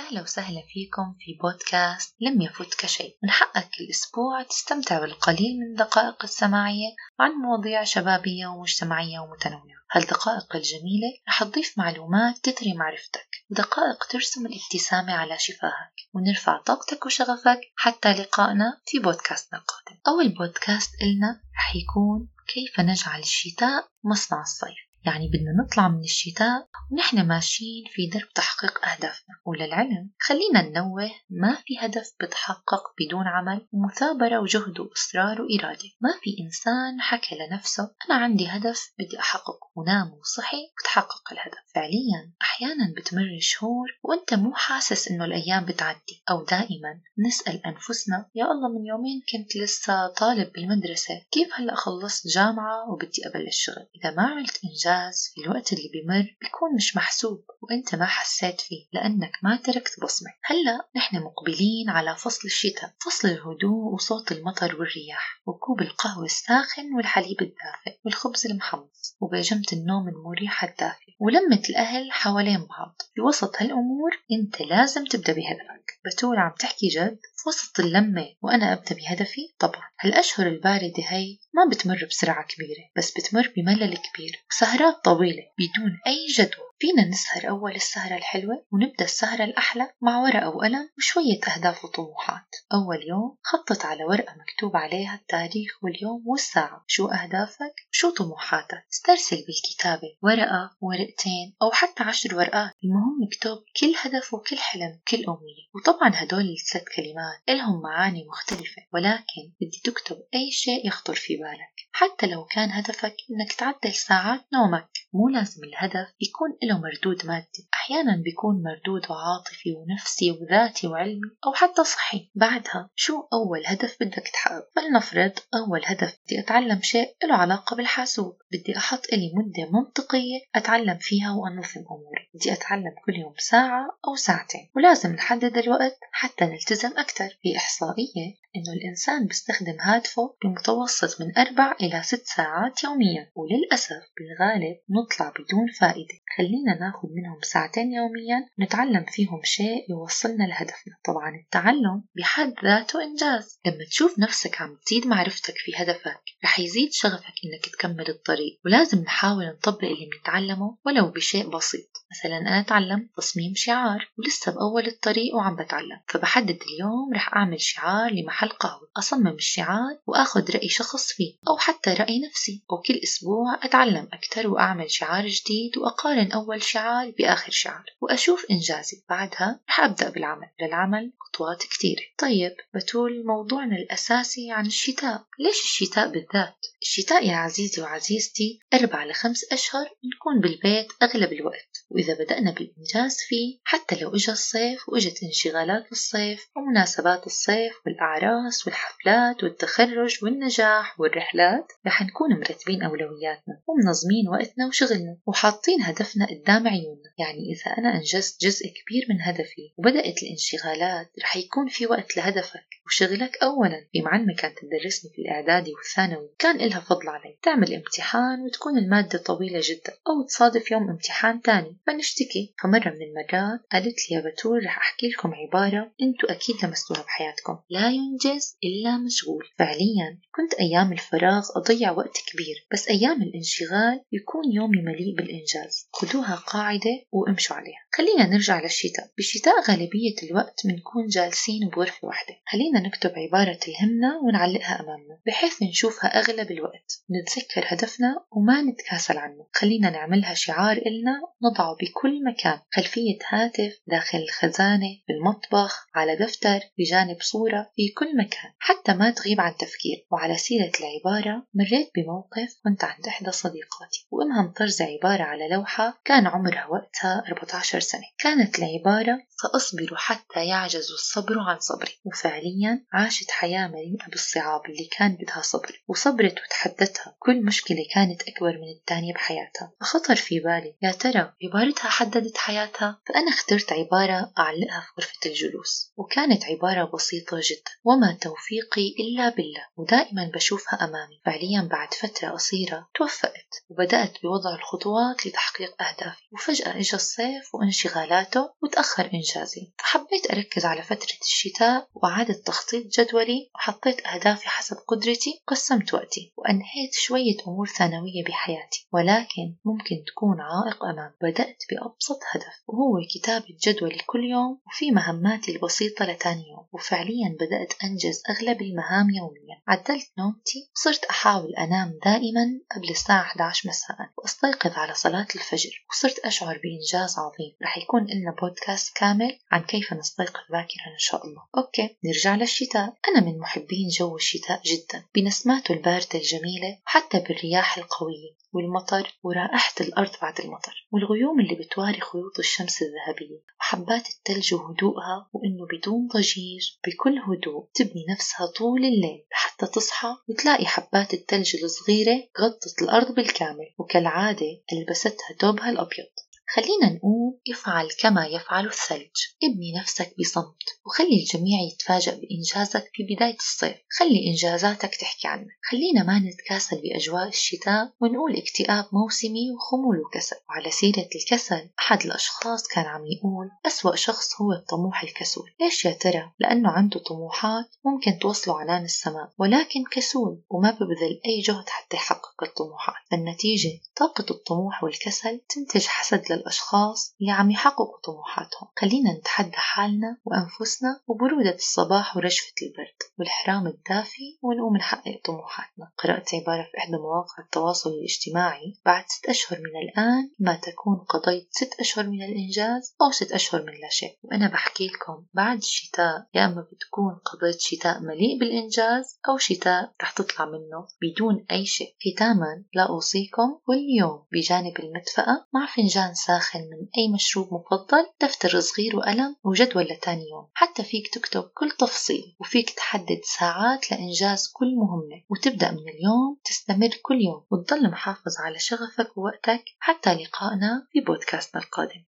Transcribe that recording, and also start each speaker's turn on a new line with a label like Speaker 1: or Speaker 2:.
Speaker 1: أهلا وسهلا فيكم في بودكاست لم يفوتك شيء. من حقك كل أسبوع تستمتع بالقليل من الدقائق السماعية عن مواضيع شبابية ومجتمعية ومتنوعة. هالدقائق الجميلة رح تضيف معلومات تثري معرفتك. ودقائق ترسم الابتسامة على شفاهك. ونرفع طاقتك وشغفك حتى لقائنا في بودكاستنا القادم. أول بودكاست إلنا رح يكون كيف نجعل الشتاء مصنع الصيف. يعني بدنا نطلع من الشتاء ونحن ماشيين في درب تحقيق أهدافنا. وللعلم خلينا ننوه ما في هدف بتحقق بدون عمل ومثابرة وجهد وإصرار وإرادة. ما في إنسان حكى لنفسه أنا عندي هدف بدي أحققه ونام وصحي وتحقق الهدف. فعليا أحيانا بتمر شهور وأنت مو حاسس إنه الأيام بتعدي أو دائما. نسأل أنفسنا يا الله من يومين كنت لسه طالب بالمدرسة كيف هلأ خلصت جامعة وبدي أبلش شغل؟ إذا ما عملت إنجاز في الوقت اللي بمر بيكون مش محسوب وأنت ما حسيت فيه لأنك ما تركت بصمة. هلأ نحن مقبلين على فصل الشتاء فصل الهدوء وصوت المطر والرياح وكوب القهوة الساخن والحليب الدافئ والخبز المحمص وبيجمة النوم المريحة الدافئة. ولمة الأهل حوالين بعض. في وسط هالأمور أنت لازم تبدأ بهدفك. بتول عم تحكي جد في وسط اللمة وأنا أبدأ بهدفي؟ طبعا. هالأشهر الباردة هي ما بتمر بسرعة كبيرة بس بتمر بملل كبير وسهرات طويلة بدون أي جدوى فينا نسهر أول السهرة الحلوة ونبدأ السهرة الأحلى مع ورقة وقلم وشوية أهداف وطموحات. أول يوم خطط على ورقة مكتوب عليها التاريخ واليوم والساعة. شو أهدافك؟ شو طموحاتك؟ استرسل بالكتابة ورقة ورقتين أو حتى عشر ورقات. المهم اكتب كل هدف وكل حلم كل أمنية. وطبعا هدول الثلاث كلمات إلهم معاني مختلفة ولكن بدي تكتب أي شيء يخطر في بالك. حتى لو كان هدفك إنك تعدل ساعات نومك مو لازم الهدف يكون له مردود مادي. أحيانا بيكون مردود عاطفي ونفسي وذاتي وعلمي أو حتى صحي. بعدها شو أول هدف بدك تحقق؟ فلنفرض أول هدف. بدي أتعلم شيء له علاقة بالحاسوب. بدي أحط إلي مدة منطقية أتعلم فيها وأنظم أموري. بدي أتعلم كل يوم ساعة أو ساعتين. ولازم نحدد الوقت حتى نلتزم أكثر في إحصائية إنه الإنسان بيستخدم هاتفه بمتوسط من أربع إلى ست ساعات يوميا وللأسف بالغالب نطلع بدون فائدة. خلينا ناخذ منهم ساعتين يوميا نتعلم فيهم شيء يوصلنا لهدفنا. طبعا التعلم بحد ذاته إنجاز. لما تشوف نفسك عم تزيد معرفتك في هدفك رح يزيد شغفك إنك تكمل الطريق. ولازم نحاول نطبق اللي بنتعلمه ولو بشيء بسيط. مثلا أنا تعلمت تصميم شعار ولسه بأول الطريق وعم بتعلم. فبحدد اليوم رح أعمل شعار لمحل قهوة أصمم الشعار وأخذ رأي شخص فيه أو حتى رأي نفسي. وكل أسبوع أتعلم أكثر وأعمل شعار جديد وأقارن أول شعار بآخر شعار. وأشوف إنجازي. بعدها رح أبدأ بالعمل. للعمل خطوات كثيرة طيب بتول موضوعنا الأساسي عن الشتاء. ليش الشتاء بالذات؟ الشتاء يا عزيزي وعزيزتي أربع لخمس أشهر نكون بالبيت أغلب الوقت. وإذا بدأنا بالإنجاز فيه حتى لو إجا الصيف وإجت انشغالات الصيف ومناسبات الصيف والأعراس والحفلات والتخرج والنجاح والرحلات رح نكون مرتبين أولوياتنا ومنظمين وقتنا وشغلنا وحاطين هدفنا قدام عيوننا. يعني إذا أنا أنجزت جزء كبير من هدفي وبدأت الانشغالات رح يكون في وقت لهدفك وشغلك أولا. في معلمة كانت تدرسني في الإعدادي والثانوي كان إلها فضل علي. تعمل امتحان وتكون المادة طويلة جدا أو تصادف يوم امتحان تاني. فنشتكي. فمرة من المرات قالت لي يا بتول رح أحكي لكم عبارة أنتوا أكيد لمستوها بحياتكم لا ينجز إلا مشغول. فعليا كنت أيام الفراغ أضيع وقت كبير بس أيام الانشغال يكون يومي مليء بالإنجاز. خدوها قاعدة وامشوا عليها. خلينا نرجع للشتاء. بالشتاء غالبية الوقت بنكون جالسين بغرفة واحدة. خلينا نكتب عبارة تلهمنا ونعلقها أمامنا بحيث نشوفها أغلب الوقت. نتذكر هدفنا وما نتكاسل عنه. خلينا نعملها شعار إلنا نضعه بكل مكان. خلفية هاتف داخل الخزانة بالمطبخ على دفتر بجانب صورة في كل مكان. حتى ما تغيب عن تفكير. وعلى سيرة العبارة مريت بموقف كنت عند إحدى صديقاتي. وإنها مطرزة عبارة على لوحة كان عمرها وقتها 14 سنة. كانت العبارة سأصبر حتى يعجز الصبر عن صبري وفعليا عاشت حياة مليئة بالصعاب اللي كان بدها صبر وصبرت وتحدتها. كل مشكلة كانت أكبر من الثانية بحياتها. فخطر في بالي يا ترى عبارتها حددت حياتها؟ فأنا اخترت عبارة أعلقها في غرفة الجلوس وكانت عبارة بسيطة جدا. وما توفيقي إلا بالله ودائما بشوفها أمامي. فعليا بعد فترة قصيرة توفقت وبدأت بوضع الخطوات لتحقيق أهدافي. وفجأة إجا الصيف وانشغالاته وتأخر إنجازي. فحبيت أركز على فترة الشتاء وأعادة تخطيط جدولي وحطيت أهدافي حسب قدرتي وقسمت وقتي وأنهيت شوية أمور ثانوية بحياتي ولكن ممكن تكون عائق أمام. بدأت بأبسط هدف. وهو كتابة جدولي كل يوم وفي مهماتي البسيطة لتاني يوم. وفعليا بدأت أنجز أغلب المهام يوميا. عدلت نومتي وصرت أحاول أنام دائما قبل الساعة 11 مساء وأستيقظ على صلاة الفجر وصرت أشعر بإنجاز عظيم. رح يكون لنا بودكاست كامل عن كيف نستيقظ باكرا إن شاء الله. okay نرجع للشتاء. أنا من محبين جو الشتاء جدا. بنسماته الباردة الجميلة وحتى بالرياح القوية والمطر ورائحة الأرض بعد المطر. والغيوم اللي بتواري خيوط الشمس الذهبية. وحبات التلج وهدوءها وإنه بدون ضجيج بكل هدوء تبني نفسها طول الليل. لحتى تصحى وتلاقي حبات التلج الصغيرة غطت الأرض بالكامل وكالعادة ألبستها ثوبها الأبيض. خلينا نقول افعل كما يفعل الثلج. ابني نفسك بصمت وخلي الجميع يتفاجأ بإنجازك في بداية الصيف. خلي إنجازاتك تحكي عنك. خلينا ما نتكاسل بأجواء الشتاء ونقول اكتئاب موسمي وخمول وكسل. وعلى سيرة الكسل أحد الأشخاص كان عم يقول أسوأ شخص هو الطموح الكسول. ليش يا ترى؟ لأنه عنده طموحات ممكن توصله عنان السماء ولكن كسول وما ببذل أي جهد حتى يحقق. الطموحات فالنتيجة طاقة الطموح والكسل تنتج حسد للأشخاص اللي عم يحققوا طموحاتهم. خلينا نتحدى حالنا وأنفسنا وبرودة الصباح ورجفة البرد والحرام الدافي ونقوم نحقق طموحاتنا. قرأت عبارة في إحدى مواقع التواصل الاجتماعي بعد ست أشهر من الآن ما تكون قضيت ست أشهر من الإنجاز أو ست أشهر من لا شيء. وأنا بحكي لكم بعد الشتاء يا أما بتكون قضيت شتاء مليء بالإنجاز أو شتاء رح تطلع منه بدون أي شيء. ختاما لا أوصيكم كل يوم بجانب المدفأة مع فنجان ساخن من أي مشروب مفضل دفتر صغير وقلم وجدول لتاني يوم. حتى فيك تكتب كل تفصيل وفيك تحدد ساعات لإنجاز كل مهمة. وتبدأ من اليوم تستمر كل يوم وتضل محافظ على شغفك ووقتك. حتى لقائنا في بودكاستنا القادم.